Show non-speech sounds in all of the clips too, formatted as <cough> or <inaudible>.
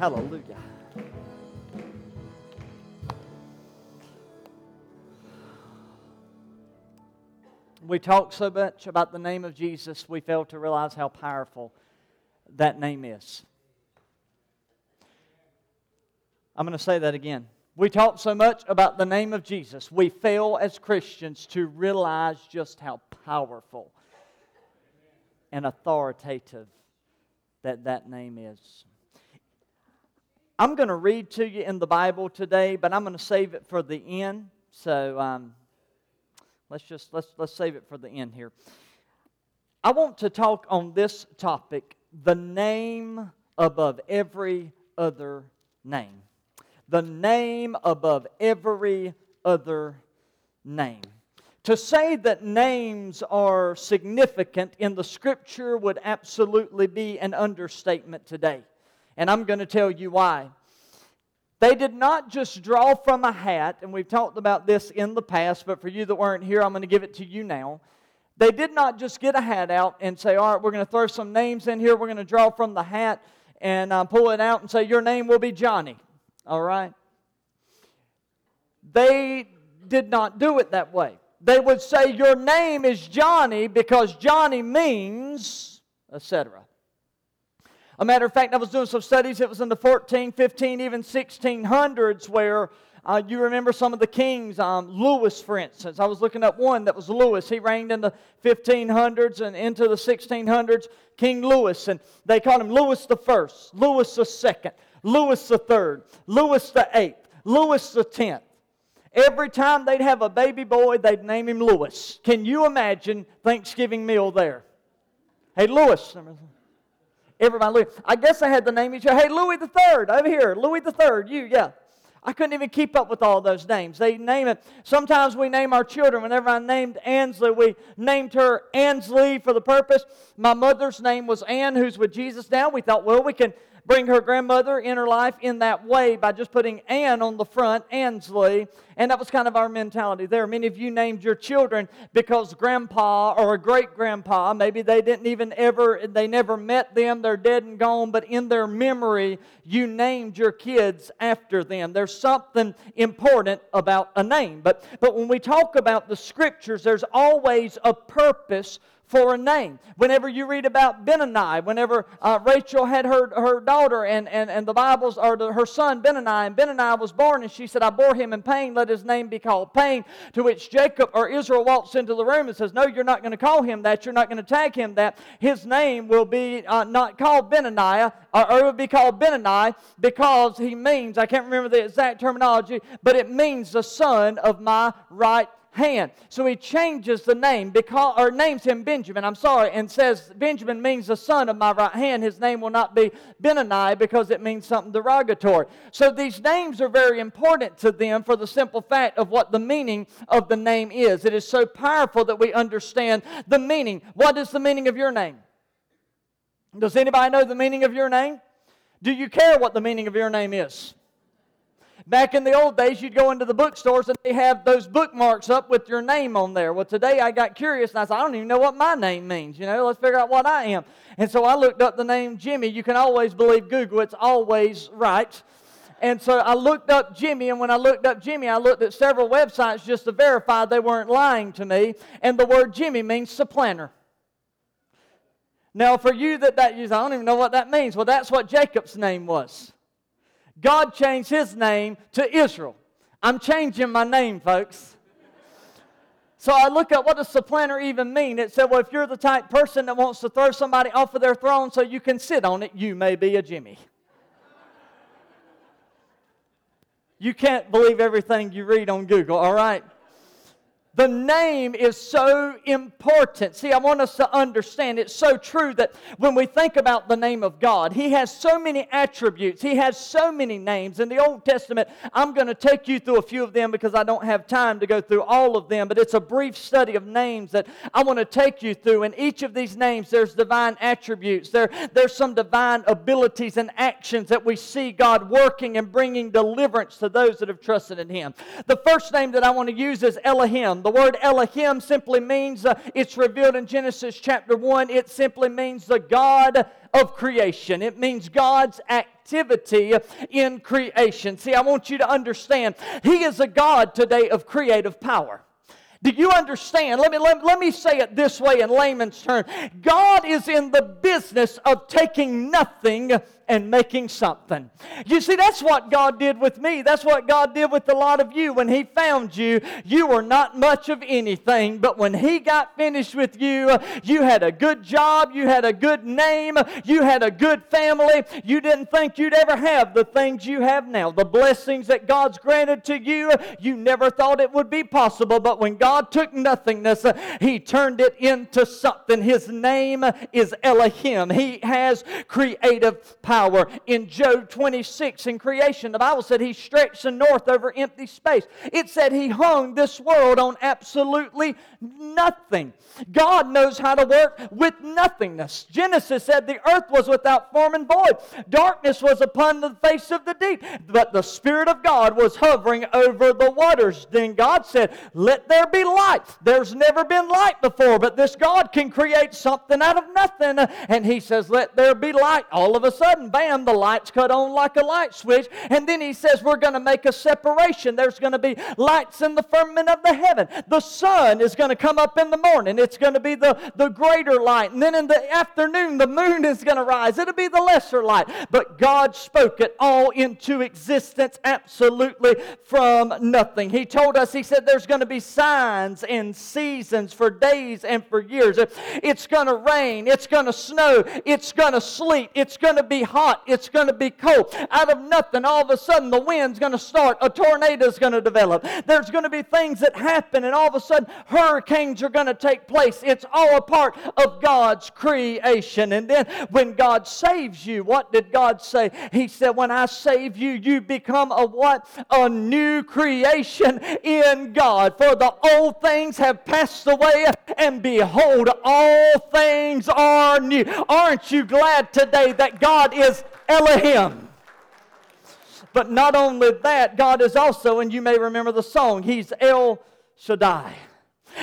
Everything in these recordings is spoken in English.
Hallelujah. We talk so much about the name of Jesus, we fail to realize how powerful that name is. I'm going to say that again. We talk so much about the name of Jesus, we fail as Christians to realize just how powerful and authoritative that that name is. I'm going to read to you in the Bible today, but I'm going to save it for the end. So um, let's just let's let's save it for the end here. I want to talk on this topic: the name above every other name. The name above every other name. To say that names are significant in the scripture would absolutely be an understatement today. And I'm going to tell you why. They did not just draw from a hat, and we've talked about this in the past, but for you that weren't here, I'm going to give it to you now. They did not just get a hat out and say, All right, we're going to throw some names in here. We're going to draw from the hat and uh, pull it out and say, Your name will be Johnny. All right? They did not do it that way. They would say, Your name is Johnny because Johnny means, etc. A matter of fact, I was doing some studies, it was in the 14, 15, even 1600s where uh, you remember some of the kings, um, Louis, for instance. I was looking up one that was Louis. He reigned in the 1500s and into the 1600s, King Louis. And they called him Louis the First, Louis the Second, Louis the Third, Louis the Eighth, Louis the Tenth. Every time they'd have a baby boy, they'd name him Louis. Can you imagine Thanksgiving meal there? Hey, Louis. Everybody, Louis. I guess I had the name each other. Hey, Louis the Third, over here. Louis the Third, you, yeah. I couldn't even keep up with all those names. They name it. Sometimes we name our children. Whenever I named Ansley, we named her Ansley for the purpose. My mother's name was Ann, who's with Jesus now. We thought, well, we can bring her grandmother in her life in that way by just putting Ann on the front, Ansley. And that was kind of our mentality there. Many of you named your children because grandpa or a great grandpa, maybe they didn't even ever, they never met them, they're dead and gone, but in their memory, you named your kids after them. There's something important about a name. But, but when we talk about the scriptures, there's always a purpose for a name. Whenever you read about Benani, whenever uh, Rachel had her, her daughter and, and, and the Bibles, or the, her son Benani, and Benani was born, and she said, I bore him in pain, let his name be called pain. To which Jacob or Israel walks into the room and says, No, you're not going to call him that, you're not going to tag him that. His name will be uh, not called Benaniah, or, or it will be called Benani because he means, I can't remember the exact terminology, but it means the son of my right hand. So he changes the name because, or names him Benjamin, I'm sorry, and says Benjamin means the son of my right hand. His name will not be Benani because it means something derogatory. So these names are very important to them for the simple fact of what the meaning of the name is. It is so powerful that we understand the meaning. What is the meaning of your name? Does anybody know the meaning of your name? Do you care what the meaning of your name is? Back in the old days, you'd go into the bookstores and they have those bookmarks up with your name on there. Well, today I got curious and I said, I don't even know what my name means. You know, let's figure out what I am. And so I looked up the name Jimmy. You can always believe Google, it's always right. And so I looked up Jimmy, and when I looked up Jimmy, I looked at several websites just to verify they weren't lying to me. And the word Jimmy means supplanter. Now, for you that that use, I don't even know what that means. Well, that's what Jacob's name was. God changed his name to Israel. I'm changing my name, folks. So I look at what does supplanter even mean? It said, well, if you're the type person that wants to throw somebody off of their throne so you can sit on it, you may be a Jimmy. you can't believe everything you read on Google, all right? The name is so important. See, I want us to understand it's so true that when we think about the name of God, He has so many attributes, He has so many names. In the Old Testament, I'm going to take you through a few of them because I don't have time to go through all of them, but it's a brief study of names that I want to take you through. In each of these names, there's divine attributes, there, there's some divine abilities and actions that we see God working and bringing deliverance to those that have trusted in Him. The first name that I want to use is Elohim. The word Elohim simply means, uh, it's revealed in Genesis chapter 1, it simply means the God of creation. It means God's activity in creation. See, I want you to understand, He is a God today of creative power. Do you understand? Let me, let, let me say it this way in layman's terms. God is in the business of taking nothing and making something. You see, that's what God did with me. That's what God did with a lot of you. When He found you, you were not much of anything, but when He got finished with you, you had a good job, you had a good name, you had a good family. You didn't think you'd ever have the things you have now. The blessings that God's granted to you, you never thought it would be possible, but when God took nothingness, He turned it into something. His name is Elohim. He has creative power power. In Job 26, in creation, the Bible said he stretched the north over empty space. It said he hung this world on absolutely nothing. God knows how to work with nothingness. Genesis said the earth was without form and void. Darkness was upon the face of the deep, but the Spirit of God was hovering over the waters. Then God said, Let there be light. There's never been light before, but this God can create something out of nothing. And He says, Let there be light. All of a sudden, bam, the lights cut on like a light switch. And then he says, We're going to make a separation. There's going to be lights in the firmament of the heaven. The sun is going to come up in the morning. It's going to be the, the greater light. And then in the afternoon, the moon is going to rise. It'll be the lesser light. But God spoke it all into existence absolutely from nothing. He told us, He said, There's going to be signs and seasons for days and for years. It's going to rain. It's going to snow. It's going to sleet. It's going to be hot hot, it's going to be cold. Out of nothing, all of a sudden, the wind's going to start, a tornado is going to develop. There's going to be things that happen, and all of a sudden, hurricanes are going to take place. It's all a part of God's creation. And then when God saves you, what did God say? He said, When I save you, you become a what? A new creation in God. For the old things have passed away, and behold, all things are new. Aren't you glad today that God is is Elohim. But not only that, God is also, and you may remember the song, He's El Shaddai.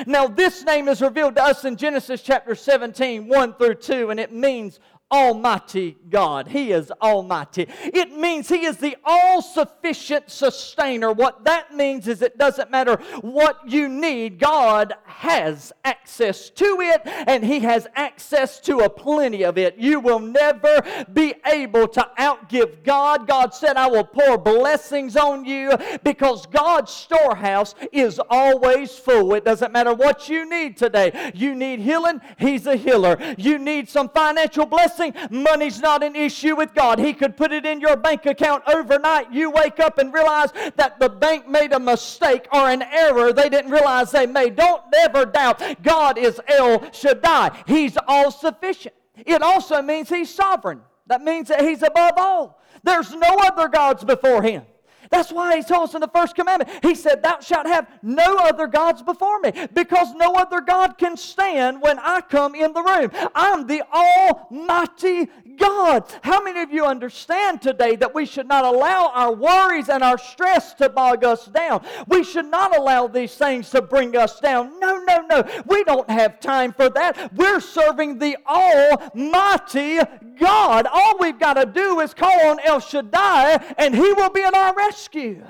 Now, this name is revealed to us in Genesis chapter 17, 1 through 2, and it means Almighty God. He is Almighty. It means He is the all sufficient sustainer. What that means is it doesn't matter what you need, God has access to it, and He has access to a plenty of it. You will never be able to outgive God. God said, I will pour blessings on you because God's storehouse is always full. It doesn't matter what you need today. You need healing, He's a healer. You need some financial blessing blessing, money's not an issue with God. He could put it in your bank account overnight. You wake up and realize that the bank made a mistake or an error they didn't realize they made. Don't ever doubt God is El Shaddai. He's all sufficient. It also means He's sovereign. That means that He's above all. There's no other gods before Him. That's why he told us in the first commandment, he said, Thou shalt have no other gods before me, because no other God can stand when I come in the room. I'm the Almighty God. How many of you understand today that we should not allow our worries and our stress to bog us down? We should not allow these things to bring us down. No, no, no. We don't have time for that. We're serving the Almighty God. All we've got to do is call on El Shaddai, and He will be in our rescue.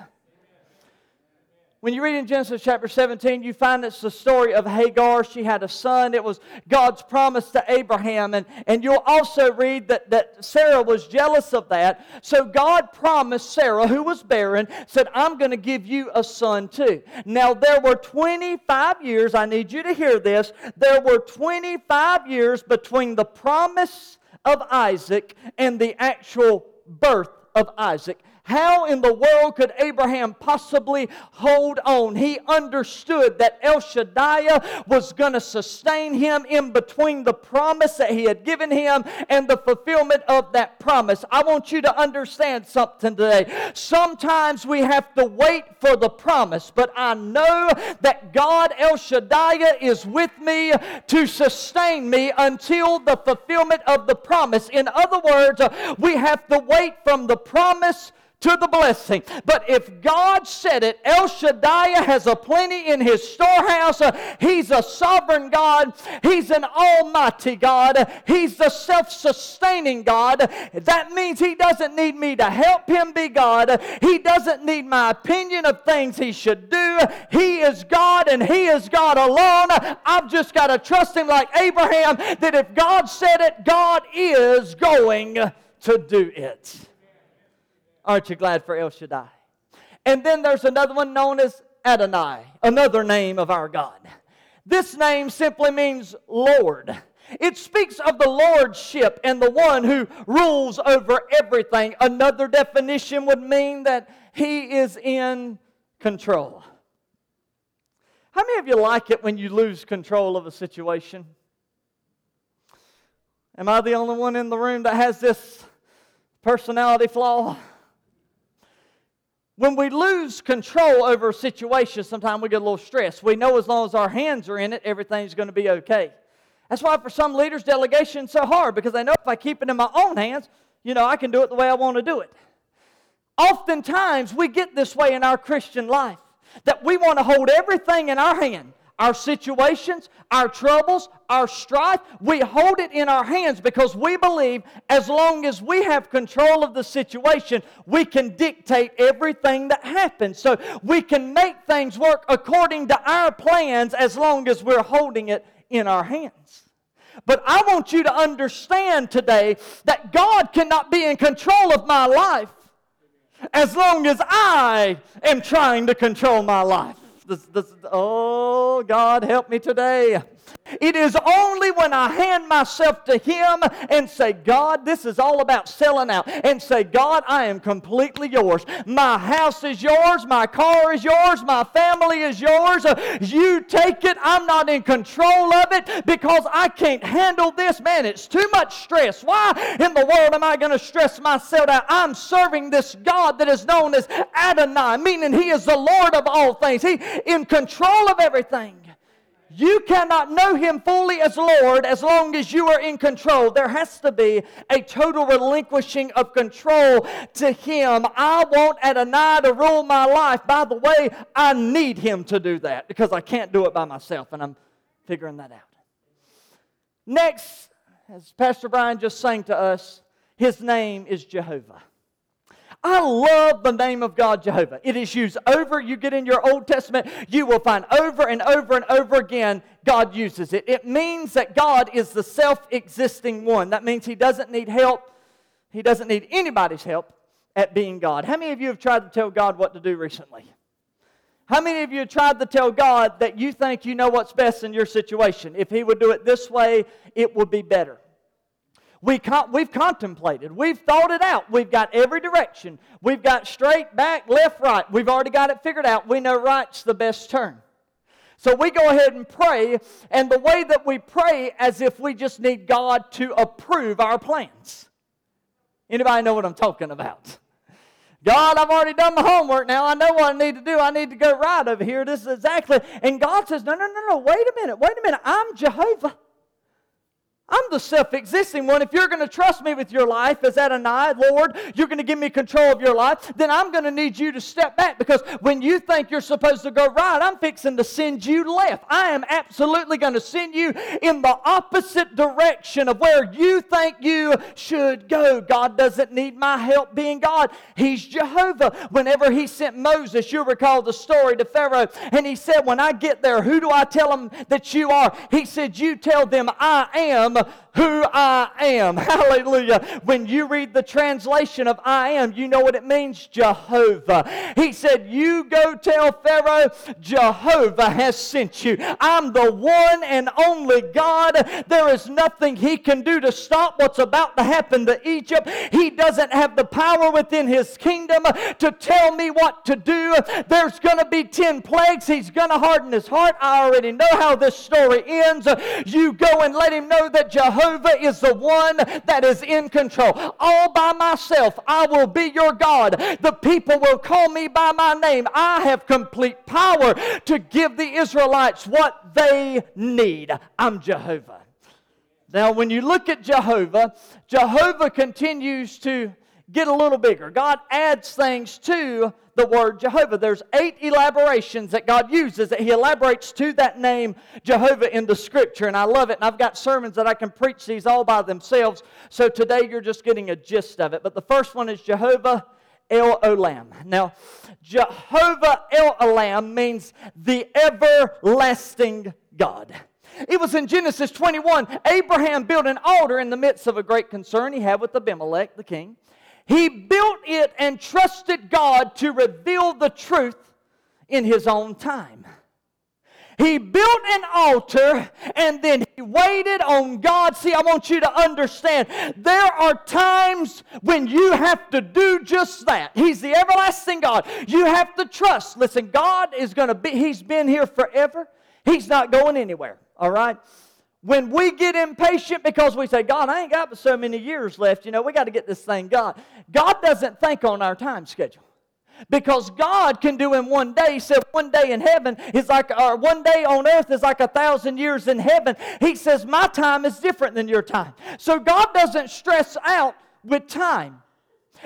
When you read in Genesis chapter 17, you find it's the story of Hagar. She had a son. It was God's promise to Abraham. And, and you'll also read that, that Sarah was jealous of that. So God promised Sarah, who was barren, said, I'm going to give you a son too. Now, there were 25 years, I need you to hear this. There were 25 years between the promise of Isaac and the actual birth of Isaac. How in the world could Abraham possibly hold on? He understood that El Shaddai was going to sustain him in between the promise that he had given him and the fulfillment of that promise. I want you to understand something today. Sometimes we have to wait for the promise, but I know that God El Shaddai is with me to sustain me until the fulfillment of the promise. In other words, we have to wait from the promise to the blessing. But if God said it, El Shaddai has a plenty in his storehouse. He's a sovereign God. He's an almighty God. He's the self sustaining God. That means he doesn't need me to help him be God. He doesn't need my opinion of things he should do. He is God and he is God alone. I've just got to trust him like Abraham that if God said it, God is going to do it. Aren't you glad for El Shaddai? And then there's another one known as Adonai, another name of our God. This name simply means Lord. It speaks of the lordship and the one who rules over everything. Another definition would mean that he is in control. How many of you like it when you lose control of a situation? Am I the only one in the room that has this personality flaw? When we lose control over a situation, sometimes we get a little stressed. We know as long as our hands are in it, everything's going to be okay. That's why for some leaders, delegation is so hard because they know if I keep it in my own hands, you know, I can do it the way I want to do it. Oftentimes, we get this way in our Christian life that we want to hold everything in our hand our situations, our troubles, our strife, we hold it in our hands because we believe as long as we have control of the situation, we can dictate everything that happens. So we can make things work according to our plans as long as we're holding it in our hands. But I want you to understand today that God cannot be in control of my life as long as I am trying to control my life. This, this, oh, God, help me today. It is only when I hand myself to Him and say, God, this is all about selling out, and say, God, I am completely yours. My house is yours, my car is yours, my family is yours. You take it. I'm not in control of it because I can't handle this. Man, it's too much stress. Why in the world am I going to stress myself out? I'm serving this God that is known as Adonai, meaning He is the Lord of all things. He in control of everything. You cannot know Him fully as Lord as long as you are in control. There has to be a total relinquishing of control to Him. I want Adonai to rule my life. By the way, I need Him to do that because I can't do it by myself, and I'm figuring that out. Next, as Pastor Brian just sang to us, His name is Jehovah. I love the name of God, Jehovah. It is used over, you get in your Old Testament, you will find over and over and over again God uses it. It means that God is the self existing one. That means He doesn't need help, He doesn't need anybody's help at being God. How many of you have tried to tell God what to do recently? How many of you have tried to tell God that you think you know what's best in your situation? If He would do it this way, it would be better. We con- we've contemplated. We've thought it out. We've got every direction. We've got straight, back, left, right. We've already got it figured out. We know right's the best turn. So we go ahead and pray, and the way that we pray as if we just need God to approve our plans. Anybody know what I'm talking about? God, I've already done my homework now. I know what I need to do. I need to go right over here. This is exactly. And God says, No, no, no, no. Wait a minute. Wait a minute. I'm Jehovah. I'm the self existing one. If you're going to trust me with your life as Adonai, Lord, you're going to give me control of your life, then I'm going to need you to step back because when you think you're supposed to go right, I'm fixing to send you left. I am absolutely going to send you in the opposite direction of where you think you should go. God doesn't need my help being God, He's Jehovah. Whenever He sent Moses, you recall the story to Pharaoh, and He said, When I get there, who do I tell them that you are? He said, You tell them I am remember who I am. <laughs> Hallelujah. When you read the translation of I am, you know what it means Jehovah. He said, You go tell Pharaoh, Jehovah has sent you. I'm the one and only God. There is nothing he can do to stop what's about to happen to Egypt. He doesn't have the power within his kingdom to tell me what to do. There's going to be 10 plagues. He's going to harden his heart. I already know how this story ends. You go and let him know that Jehovah is the one that is in control. All by myself, I will be your God. The people will call me by my name. I have complete power to give the Israelites what they need. I'm Jehovah. Now, when you look at Jehovah, Jehovah continues to get a little bigger. God adds things to the word Jehovah. There's eight elaborations that God uses that He elaborates to that name Jehovah in the scripture. And I love it. And I've got sermons that I can preach these all by themselves. So today you're just getting a gist of it. But the first one is Jehovah El Olam. Now, Jehovah El Olam means the everlasting God. It was in Genesis 21. Abraham built an altar in the midst of a great concern he had with Abimelech, the king. He built it and trusted God to reveal the truth in his own time. He built an altar and then he waited on God. See, I want you to understand there are times when you have to do just that. He's the everlasting God. You have to trust. Listen, God is going to be, He's been here forever. He's not going anywhere, all right? When we get impatient because we say, God, I ain't got so many years left, you know, we got to get this thing done. God doesn't think on our time schedule. Because God can do in one day. He said one day in heaven is like, or one day on earth is like a thousand years in heaven. He says, My time is different than your time. So God doesn't stress out with time.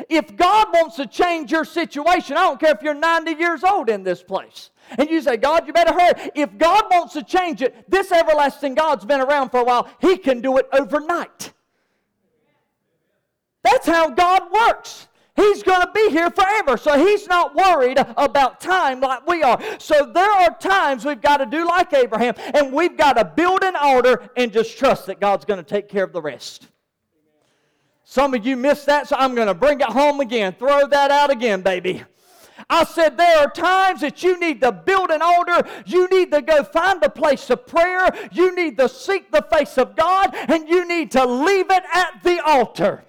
If God wants to change your situation, I don't care if you're 90 years old in this place. And you say, God, you better hurry. If God wants to change it, this everlasting God's been around for a while. He can do it overnight. That's how God works. He's going to be here forever. So he's not worried about time like we are. So there are times we've got to do like Abraham and we've got to build an altar and just trust that God's going to take care of the rest. Some of you missed that, so I'm going to bring it home again. Throw that out again, baby. I said, there are times that you need to build an altar. You need to go find a place of prayer. You need to seek the face of God, and you need to leave it at the altar.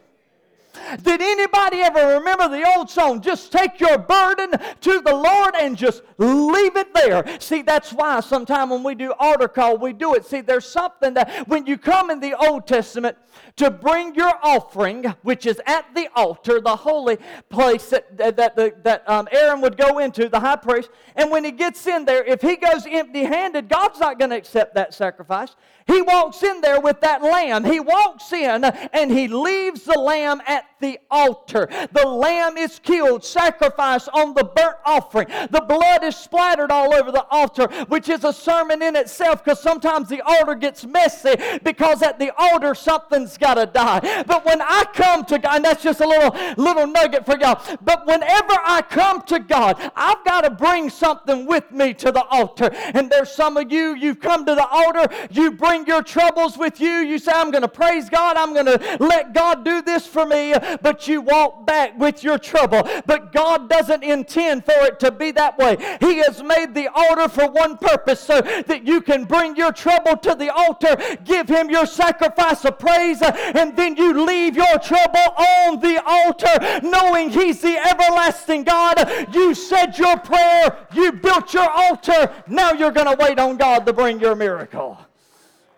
Did anybody ever remember the old song? Just take your burden to the Lord and just leave it there. See, that's why sometimes when we do altar call, we do it. See, there's something that when you come in the Old Testament to bring your offering, which is at the altar, the holy place that, that, that, that um, Aaron would go into, the high priest, and when he gets in there, if he goes empty handed, God's not going to accept that sacrifice. He walks in there with that lamb. He walks in and he leaves the lamb at the altar. The lamb is killed, sacrificed on the burnt offering. The blood is splattered all over the altar, which is a sermon in itself because sometimes the altar gets messy because at the altar something's got to die. But when I come to God, and that's just a little, little nugget for y'all, but whenever I come to God, I've got to bring something with me to the altar. And there's some of you, you've come to the altar, you bring your troubles with you. You say, I'm going to praise God. I'm going to let God do this for me. But you walk back with your trouble. But God doesn't intend for it to be that way. He has made the altar for one purpose so that you can bring your trouble to the altar, give Him your sacrifice of praise, and then you leave your trouble on the altar knowing He's the everlasting God. You said your prayer, you built your altar. Now you're going to wait on God to bring your miracle.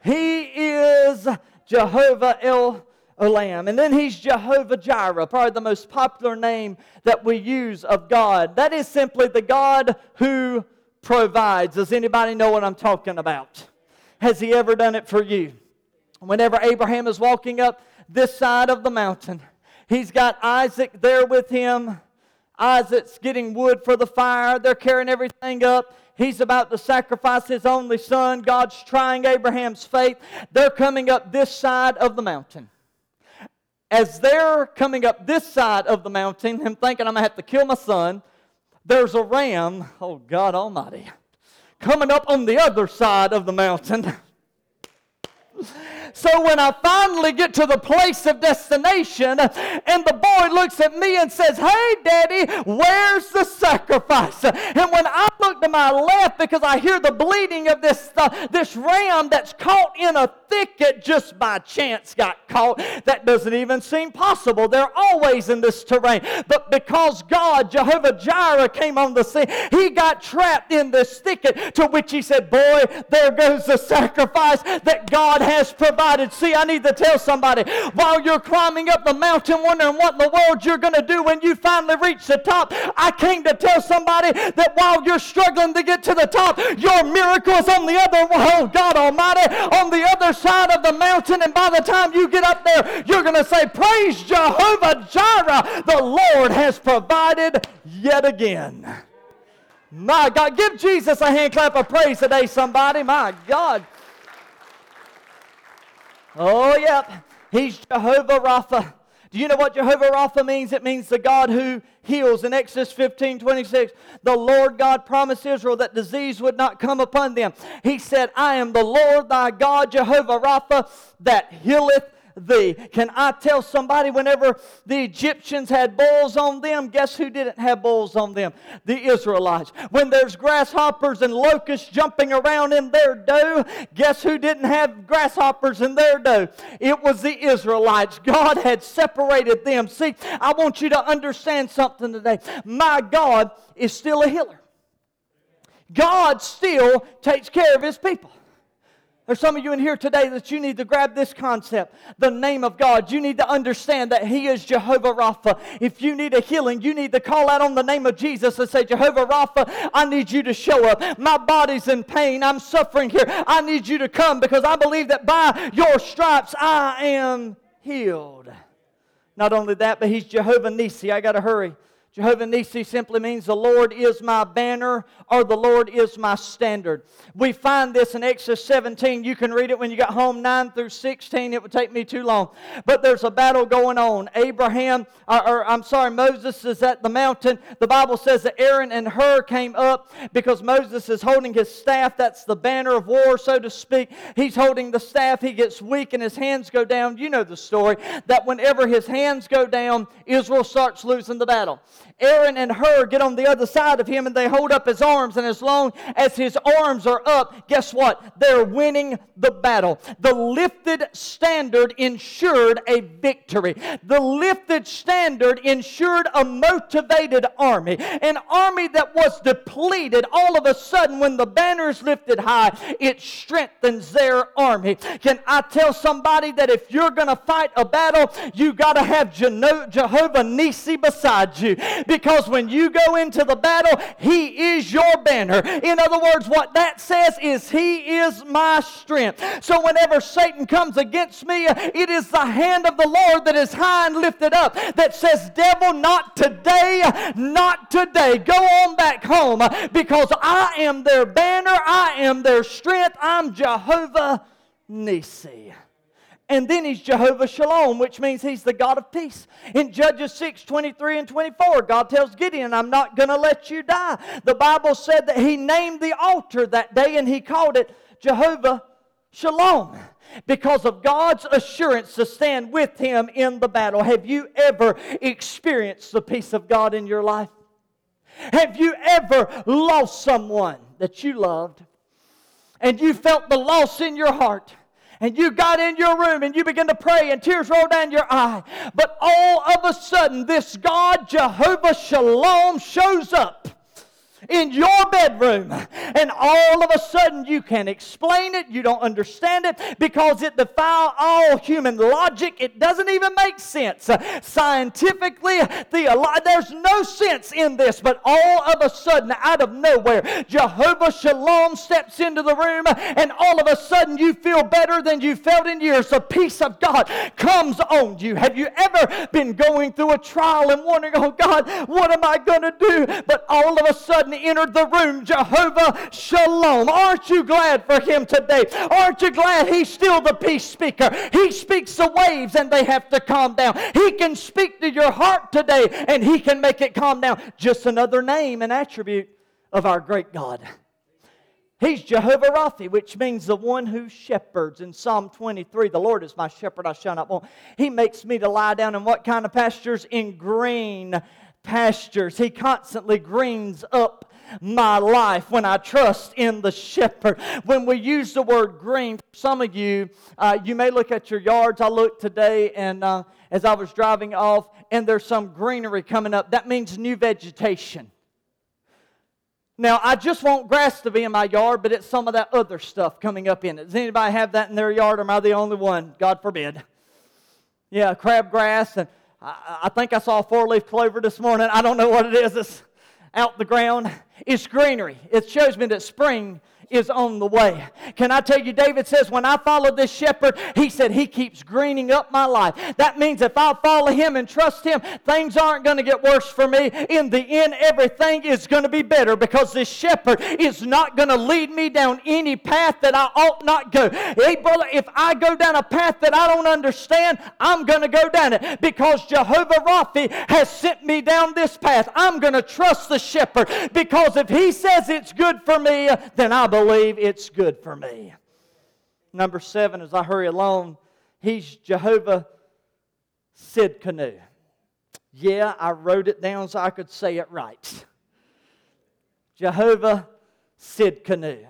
He is Jehovah El Olam. And then he's Jehovah Jireh, probably the most popular name that we use of God. That is simply the God who provides. Does anybody know what I'm talking about? Has he ever done it for you? Whenever Abraham is walking up this side of the mountain, he's got Isaac there with him. Isaac's getting wood for the fire. They're carrying everything up. He's about to sacrifice his only son. God's trying Abraham's faith. They're coming up this side of the mountain. As they're coming up this side of the mountain, him thinking, I'm going to have to kill my son, there's a ram, oh God Almighty, coming up on the other side of the mountain. <laughs> So when I finally get to the place of destination, and the boy looks at me and says, Hey, Daddy, where's the sacrifice? And when I look to my left because I hear the bleeding of this, uh, this ram that's caught in a thicket just by chance got caught, that doesn't even seem possible. They're always in this terrain. But because God, Jehovah Jireh, came on the scene, he got trapped in this thicket to which he said, Boy, there goes the sacrifice that God has provided provided. See, I need to tell somebody while you're climbing up the mountain wondering what in the world you're going to do when you finally reach the top, I came to tell somebody that while you're struggling to get to the top, your miracle is on the other, oh God Almighty, on the other side of the mountain. And by the time you get up there, you're going to say, Praise Jehovah Jireh. The Lord has provided yet again. My God, give Jesus a hand clap of praise today, somebody. My God. Oh, yep. He's Jehovah Rapha. Do you know what Jehovah Rapha means? It means the God who heals. In Exodus 15 26, the Lord God promised Israel that disease would not come upon them. He said, I am the Lord thy God, Jehovah Rapha, that healeth thee. Can I tell somebody whenever the Egyptians had bulls on them, guess who didn't have bulls on them? The Israelites. When there's grasshoppers and locusts jumping around in their dough, guess who didn't have grasshoppers in their dough? It was the Israelites. God had separated them. See, I want you to understand something today. My God is still a healer. God still takes care of his people. There's some of you in here today that you need to grab this concept, the name of God. You need to understand that He is Jehovah Rapha. If you need a healing, you need to call out on the name of Jesus and say, Jehovah Rapha, I need you to show up. My body's in pain. I'm suffering here. I need you to come because I believe that by your stripes I am healed. Not only that, but He's Jehovah Nisi. I got to hurry. Jehovah Nisi simply means the Lord is my banner or the Lord is my standard. We find this in Exodus 17. You can read it when you get home, 9 through 16. It would take me too long. But there's a battle going on. Abraham, or, or I'm sorry, Moses is at the mountain. The Bible says that Aaron and Hur came up because Moses is holding his staff. That's the banner of war, so to speak. He's holding the staff. He gets weak and his hands go down. You know the story that whenever his hands go down, Israel starts losing the battle. Aaron and Hur get on the other side of him and they hold up his arms. And as long as his arms are up, guess what? They're winning the battle. The lifted standard ensured a victory. The lifted standard ensured a motivated army. An army that was depleted, all of a sudden, when the banner is lifted high, it strengthens their army. Can I tell somebody that if you're going to fight a battle, you got to have Jehovah Nisi beside you because when you go into the battle, He is your banner. In other words, what that says is He is my strength. So whenever Satan comes against me, it is the hand of the Lord that is high and lifted up that says, Devil, not today, not today. Go on back home because I am their banner, I am their strength, I'm Jehovah Nisi. And then he's Jehovah Shalom, which means he's the God of peace. In Judges 6 23 and 24, God tells Gideon, I'm not going to let you die. The Bible said that he named the altar that day and he called it Jehovah Shalom because of God's assurance to stand with him in the battle. Have you ever experienced the peace of God in your life? Have you ever lost someone that you loved and you felt the loss in your heart? And you got in your room and you began to pray and tears rolled down your eye. But all of a sudden, this God, Jehovah Shalom, shows up in your bedroom, and all of a sudden you can't explain it, you don't understand it because it defies all human logic. It doesn't even make sense. Scientifically, the, there's no sense in this, but all of a sudden, out of nowhere, Jehovah Shalom steps into the room, and all of a sudden you feel better than you felt in years. The peace of God comes on you. Have you ever been going through a trial and wondering, oh God, what am I going to do? But all of a sudden, entered the room, Jehovah Shalom. Aren't you glad for him today? Aren't you glad he's still the peace speaker? He speaks the waves and they have to calm down. He can speak to your heart today and he can make it calm down. Just another name and attribute of our great God. He's Jehovah Rapha, which means the one who shepherds. In Psalm 23, the Lord is my shepherd, I shall not want. He makes me to lie down in what kind of pastures? In green pastures. He constantly greens up my life when I trust in the shepherd. When we use the word green, some of you, uh, you may look at your yards. I looked today and uh, as I was driving off, and there's some greenery coming up. That means new vegetation. Now, I just want grass to be in my yard, but it's some of that other stuff coming up in it. Does anybody have that in their yard, or am I the only one? God forbid. Yeah, crabgrass, and I, think I saw a four leaf clover this morning. I don't know what it is. It's, out the ground, it's greenery. It shows me that spring is on the way. Can I tell you, David says, when I follow this shepherd, he said, he keeps greening up my life. That means if I follow him and trust him, things aren't going to get worse for me. In the end, everything is going to be better because this shepherd is not going to lead me down any path that I ought not go. Hey, brother, if I go down a path that I don't understand, I'm going to go down it because Jehovah Rapha has sent me down this path. I'm going to trust the shepherd because if he says it's good for me, then I believe it's good for me. Number seven, as I hurry along, he's Jehovah Sidkenu. Yeah, I wrote it down so I could say it right. Jehovah Sidkenu,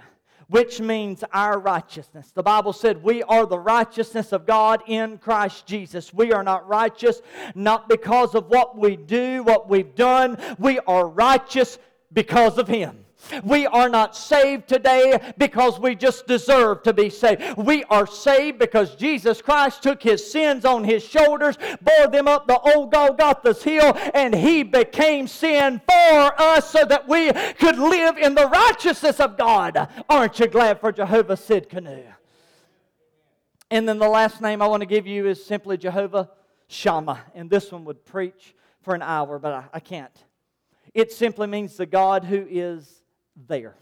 which means our righteousness. The Bible said we are the righteousness of God in Christ Jesus. We are not righteous not because of what we do, what we've done. We are righteous because of Him. We are not saved today because we just deserve to be saved. We are saved because Jesus Christ took his sins on his shoulders, bore them up the old Golgotha's hill, and he became sin for us so that we could live in the righteousness of God. Aren't you glad for Jehovah Sidkenu? And then the last name I want to give you is simply Jehovah Shammah. And this one would preach for an hour, but I, I can't. It simply means the God who is there.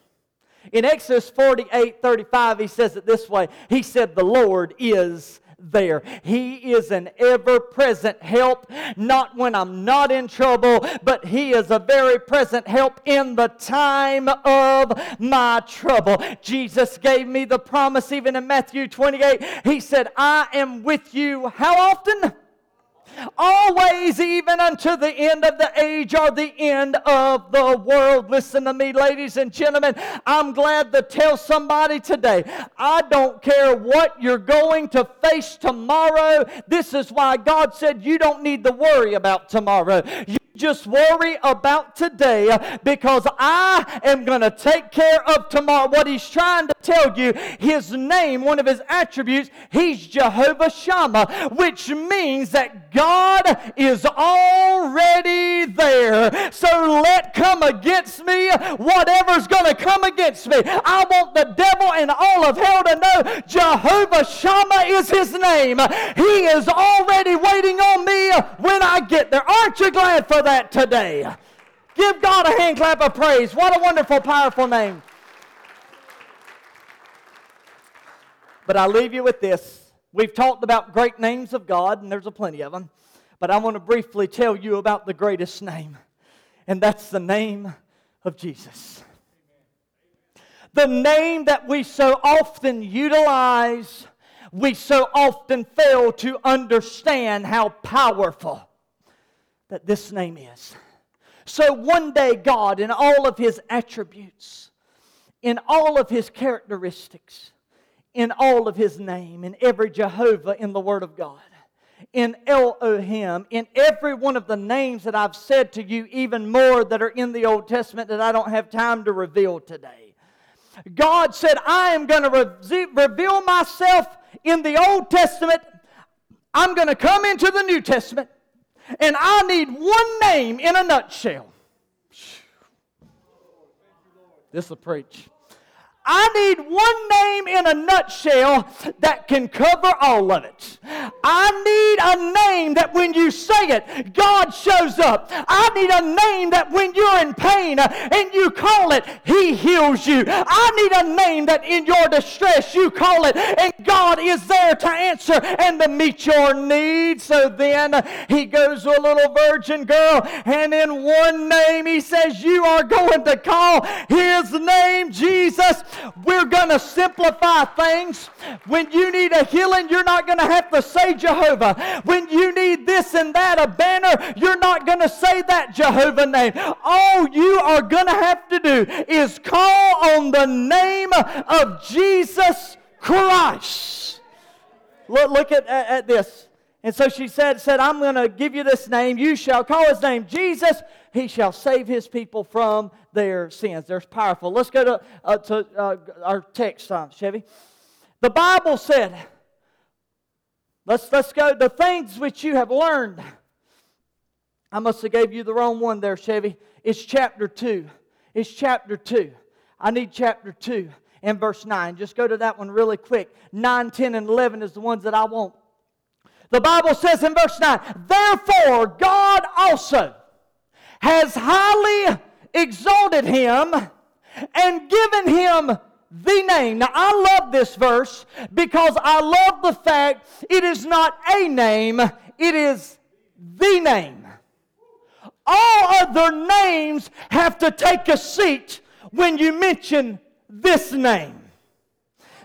In Exodus 48 35, he says it this way He said, The Lord is there. He is an ever present help, not when I'm not in trouble, but He is a very present help in the time of my trouble. Jesus gave me the promise even in Matthew 28. He said, I am with you how often? Always, even unto the end of the age or the end of the world. Listen to me, ladies and gentlemen. I'm glad to tell somebody today I don't care what you're going to face tomorrow. This is why God said you don't need to worry about tomorrow. You just worry about today because I am going to take care of tomorrow. What he's trying to tell you, his name, one of his attributes, he's Jehovah Shammah, which means that God is already there. So let come against me whatever's going to come against me. I want the devil and all of hell to know Jehovah Shammah is his name. He is already waiting on me when I get there. Aren't you glad for that today. Give God a hand clap of praise. What a wonderful, powerful name. But I leave you with this. We've talked about great names of God, and there's a plenty of them. But I want to briefly tell you about the greatest name, and that's the name of Jesus. The name that we so often utilize, we so often fail to understand how powerful that this name is. So one day, God, in all of his attributes, in all of his characteristics, in all of his name, in every Jehovah in the Word of God, in Elohim, in every one of the names that I've said to you, even more that are in the Old Testament that I don't have time to reveal today. God said, I am going to re- reveal myself in the Old Testament. I'm going to come into the New Testament. And I need one name in a nutshell. This will preach. I need one name in a nutshell that can cover all of it. I need a name that when you say it, God shows up. I need a name that when you're in pain and you call it, He heals you. I need a name that in your distress you call it and God is there to answer and to meet your needs. So then He goes to a little virgin girl and in one name He says, You are going to call His name Jesus. We're going to simplify things. When you need a healing, you're not going to have to say Jehovah. When you need this and that, a banner, you're not going to say that Jehovah name. All you are going to have to do is call on the name of Jesus Christ. Look, look at, at, at this. And so she said, said I'm going to give you this name. You shall call his name Jesus. He shall save his people from their sins. They're powerful. Let's go to, uh, to uh, our text, uh, Chevy. The Bible said, let's, let's go, the things which you have learned I must have gave you the wrong one there, Chevy. It's chapter 2. It's chapter 2. I need chapter 2 and verse 9. Just go to that one really quick. 9, 10, and 11 is the ones that I want. The Bible says in verse 9, Therefore God also has highly exalted him and given him the name. Now, I love this verse because I love the fact it is not a name, it is the name. All other names have to take a seat when you mention this name.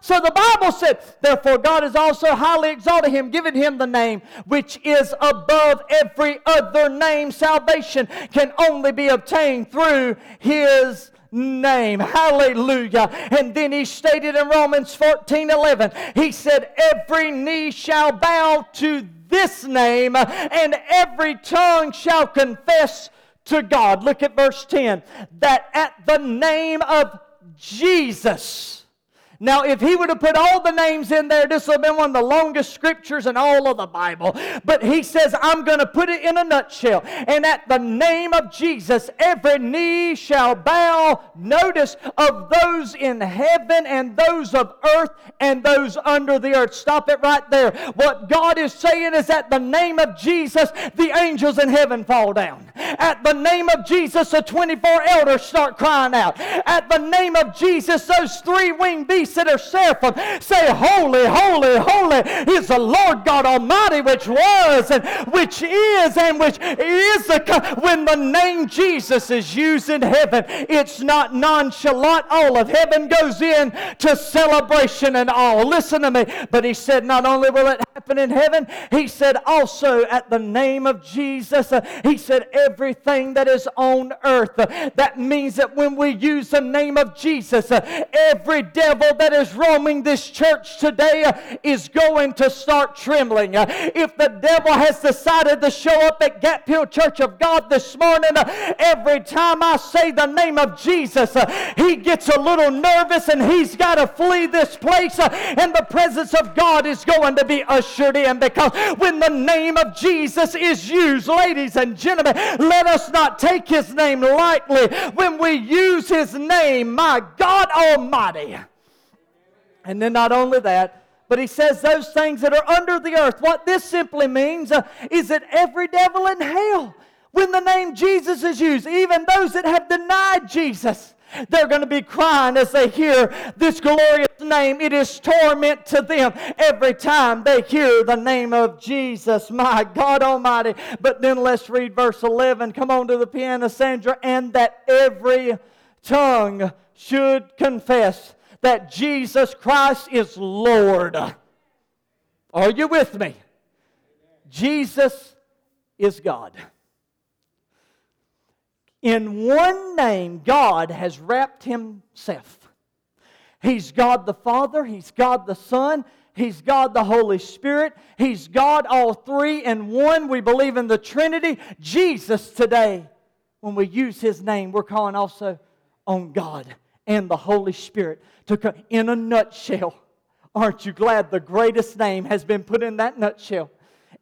So the Bible said, Therefore God has also highly exalted him, given him the name which is above every other name. Salvation can only be obtained through his name. Hallelujah. And then he stated in Romans 14 11, he said, Every knee shall bow to this name, and every tongue shall confess to God. Look at verse 10 that at the name of Jesus, now, if he would have put all the names in there, this would have been one of the longest scriptures in all of the Bible. But he says, I'm going to put it in a nutshell. And at the name of Jesus, every knee shall bow, notice, of those in heaven and those of earth and those under the earth. Stop it right there. What God is saying is, at the name of Jesus, the angels in heaven fall down. At the name of Jesus, the 24 elders start crying out. At the name of Jesus, those three winged beasts are seraphim say, Holy, holy, holy is the Lord God Almighty, which was and which is and which is the. When the name Jesus is used in heaven, it's not nonchalant. All of heaven goes in to celebration and all. Listen to me. But he said, not only will it happen in heaven, he said also at the name of Jesus, uh, he said, everything that is on earth. Uh, that means that when we use the name of Jesus, uh, every devil that is roaming this church today is going to start trembling. If the devil has decided to show up at Gap Hill Church of God this morning, every time I say the name of Jesus, he gets a little nervous and he's got to flee this place, and the presence of God is going to be ushered in because when the name of Jesus is used, ladies and gentlemen, let us not take his name lightly. When we use his name, my God Almighty, and then not only that, but he says those things that are under the earth. What this simply means uh, is that every devil in hell, when the name Jesus is used, even those that have denied Jesus, they're going to be crying as they hear this glorious name. It is torment to them every time they hear the name of Jesus, my God Almighty. But then let's read verse 11. Come on to the piano, Sandra. And that every tongue should confess that Jesus Christ is Lord. Are you with me? Jesus is God. In one name, God has wrapped Himself. He's God the Father, He's God the Son, He's God the Holy Spirit, He's God all three in one. We believe in the Trinity. Jesus today, when we use His name, we're calling also on God and the Holy Spirit to. In a nutshell, aren't you glad the greatest name has been put in that nutshell?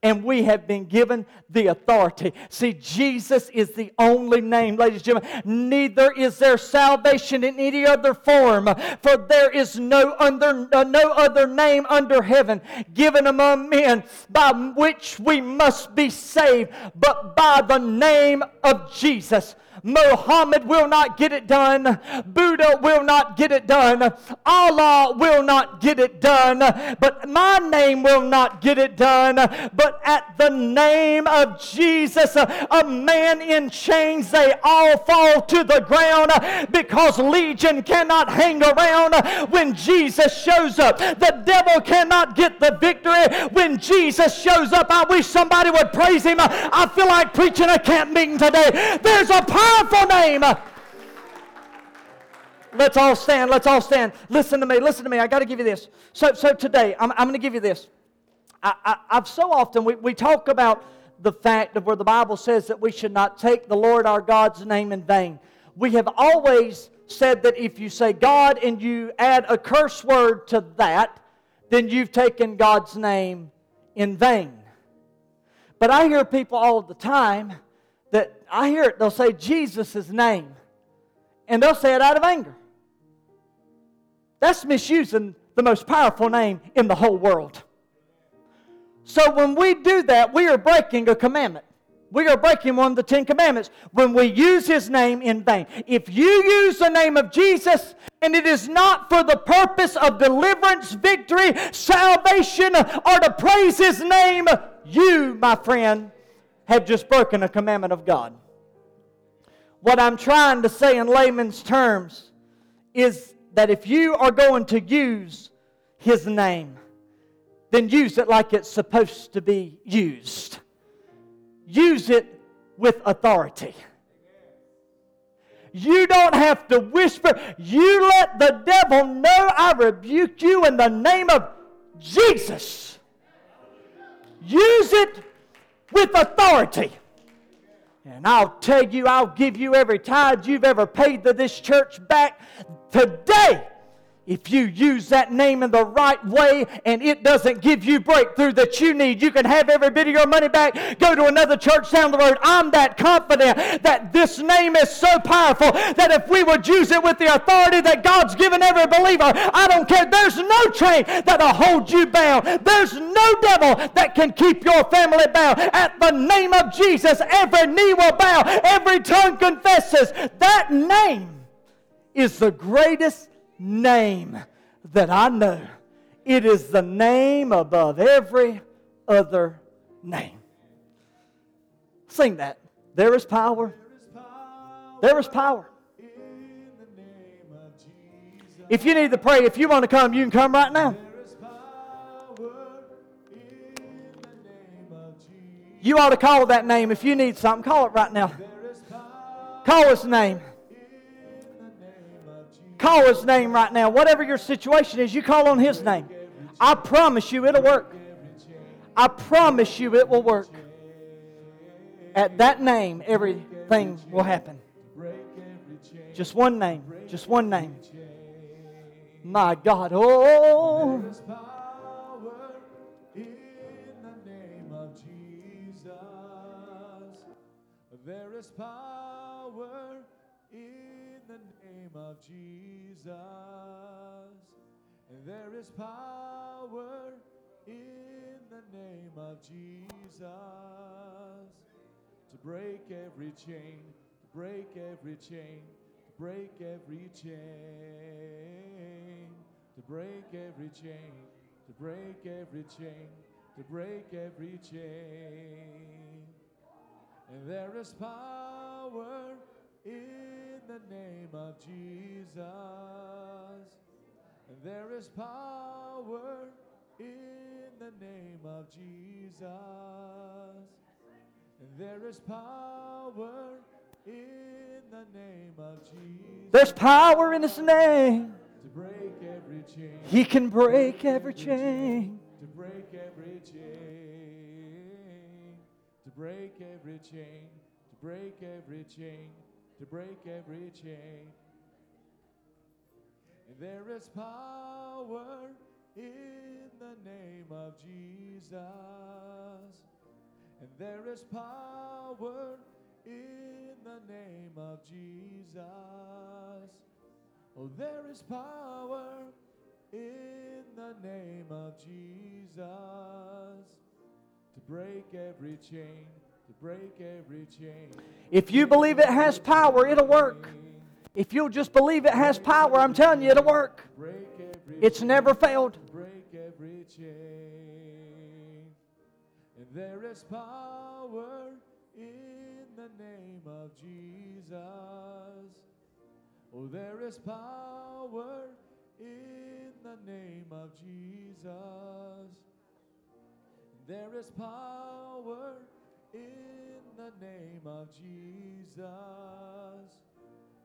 And we have been given the authority. See, Jesus is the only name, ladies and gentlemen. Neither is there salvation in any other form, for there is no, under, uh, no other name under heaven given among men by which we must be saved, but by the name of Jesus. Muhammad will not get it done. Buddha will not get it done. Allah will not get it done. But my name will not get it done. But at the name of Jesus, a man in chains, they all fall to the ground because Legion cannot hang around when Jesus shows up. The devil cannot get the victory when Jesus shows up. I wish somebody would praise him. I feel like preaching a camp meeting today. There's a power powerful name. Let's all stand. Let's all stand. Listen to me. Listen to me. I got to give you this. So, so today, I'm, I'm going to give you this. I, have so often, we, we talk about the fact of where the Bible says that we should not take the Lord our God's name in vain. We have always said that if you say God and you add a curse word to that, then you've taken God's name in vain. But I hear people all the time I hear it, they'll say Jesus' name, and they'll say it out of anger. That's misusing the most powerful name in the whole world. So when we do that, we are breaking a commandment. We are breaking one of the Ten Commandments when we use His name in vain. If you use the name of Jesus and it is not for the purpose of deliverance, victory, salvation, or to praise His name, you, my friend, have just broken a commandment of God. What I'm trying to say in layman's terms is that if you are going to use His name, then use it like it's supposed to be used. Use it with authority. You don't have to whisper. You let the devil know I rebuke you in the name of Jesus. Use it with authority. And I'll tell you, I'll give you every tithe you've ever paid to this church back today if you use that name in the right way and it doesn't give you breakthrough that you need, you can have every bit of your money back, go to another church down the road. I'm that confident that this name is so powerful that if we would use it with the authority that God's given every believer, I don't care. There's no chain that'll hold you bound. There's no devil that can keep your family bound. At the name of Jesus, every knee will bow, every tongue confesses. That name is the greatest name that I know. It is the name above every other name. Sing that. There is power. There is power. If you need to pray, if you want to come, you can come right now. You ought to call that name if you need something. Call it right now. Call his name. Call his name right now. Whatever your situation is, you call on his name. I promise you it'll work. I promise you it will work. At that name, everything will happen. Just one name. Just one name. My God. Oh. There is power in the name of Jesus. And there is power in the name of Jesus to break every chain, to break every chain, to break every chain, to break every chain, to break every chain, to break every chain. And there is power in the name of Jesus. There is power in the name of Jesus. There is power in the name of Jesus. There's power in his name. To break every chain. He can break every chain. To break every chain. To break every chain. To break every chain to break every chain. And there is power in the name of Jesus. And there is power in the name of Jesus. Oh, there is power in the name of Jesus to break every chain to break every chain. If you believe it has power, it'll work. If you'll just believe it has power, I'm telling you, it'll work. It's never failed. Break every chain. And there is power in the name of Jesus. Oh, there is power in the name of Jesus. There is power in the name of Jesus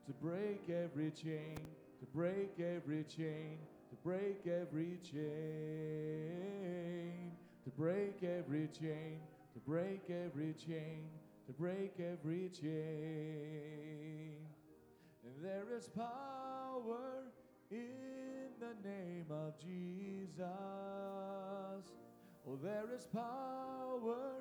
to break every chain, to break every chain, to break every chain, to break every chain, to break every chain, to break every chain. And there is power in the name of Jesus. Oh, there is power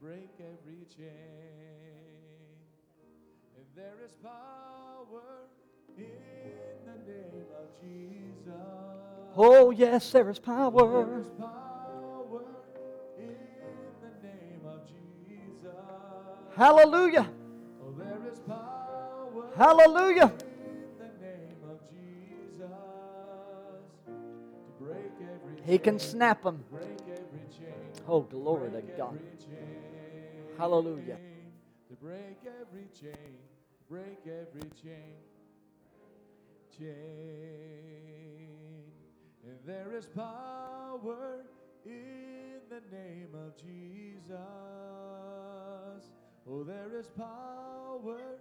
break every chain. And there is power in the name of Jesus. Oh, yes, there is power. is power in the name of Jesus. Hallelujah. Oh, there is power Hallelujah. in the name of Jesus break every He can snap them. break every chain. Oh, glory to God. Hallelujah. To break every chain, break every chain, chain. And there is power in the name of Jesus. Oh, there is power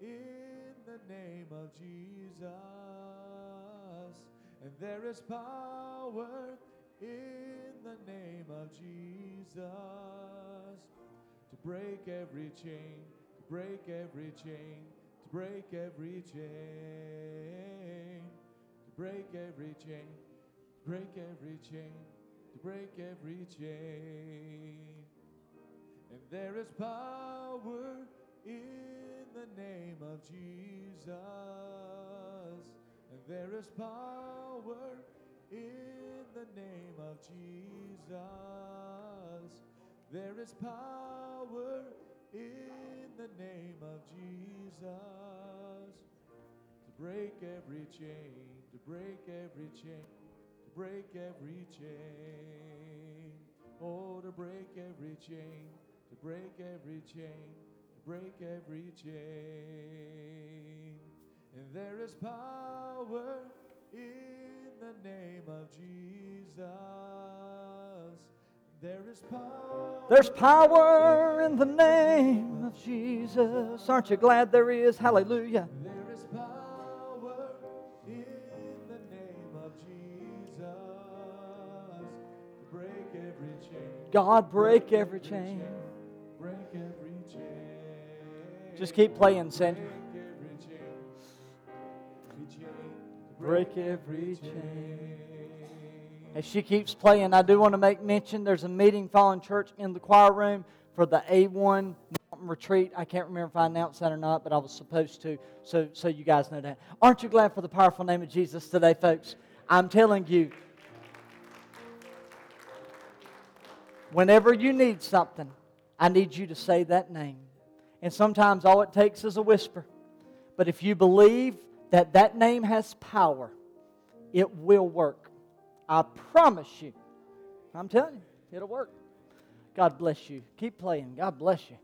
in the name of Jesus. And there is power in the name of Jesus to break every chain, to break every chain, to break every chain, to break every chain, to break every chain, to break every chain. And there is power in the name of Jesus. And there is power in the name of Jesus. There is power in the name of Jesus to break every chain, to break every chain, to break every chain. Oh, to break every chain, to break every chain, to break every chain. And there is power in the name of Jesus. There is power. There's power in the name of Jesus. Aren't you glad there is? Hallelujah. There is power in the name of Jesus break every chain. God, break every chain. Break every chain. Just keep playing, Sandy. break. Every chain. Break every chain. As she keeps playing, I do want to make mention there's a meeting following church in the choir room for the A1 Mountain Retreat. I can't remember if I announced that or not, but I was supposed to, so, so you guys know that. Aren't you glad for the powerful name of Jesus today, folks? I'm telling you, whenever you need something, I need you to say that name. And sometimes all it takes is a whisper. But if you believe that that name has power, it will work. I promise you. I'm telling you, it'll work. God bless you. Keep playing. God bless you.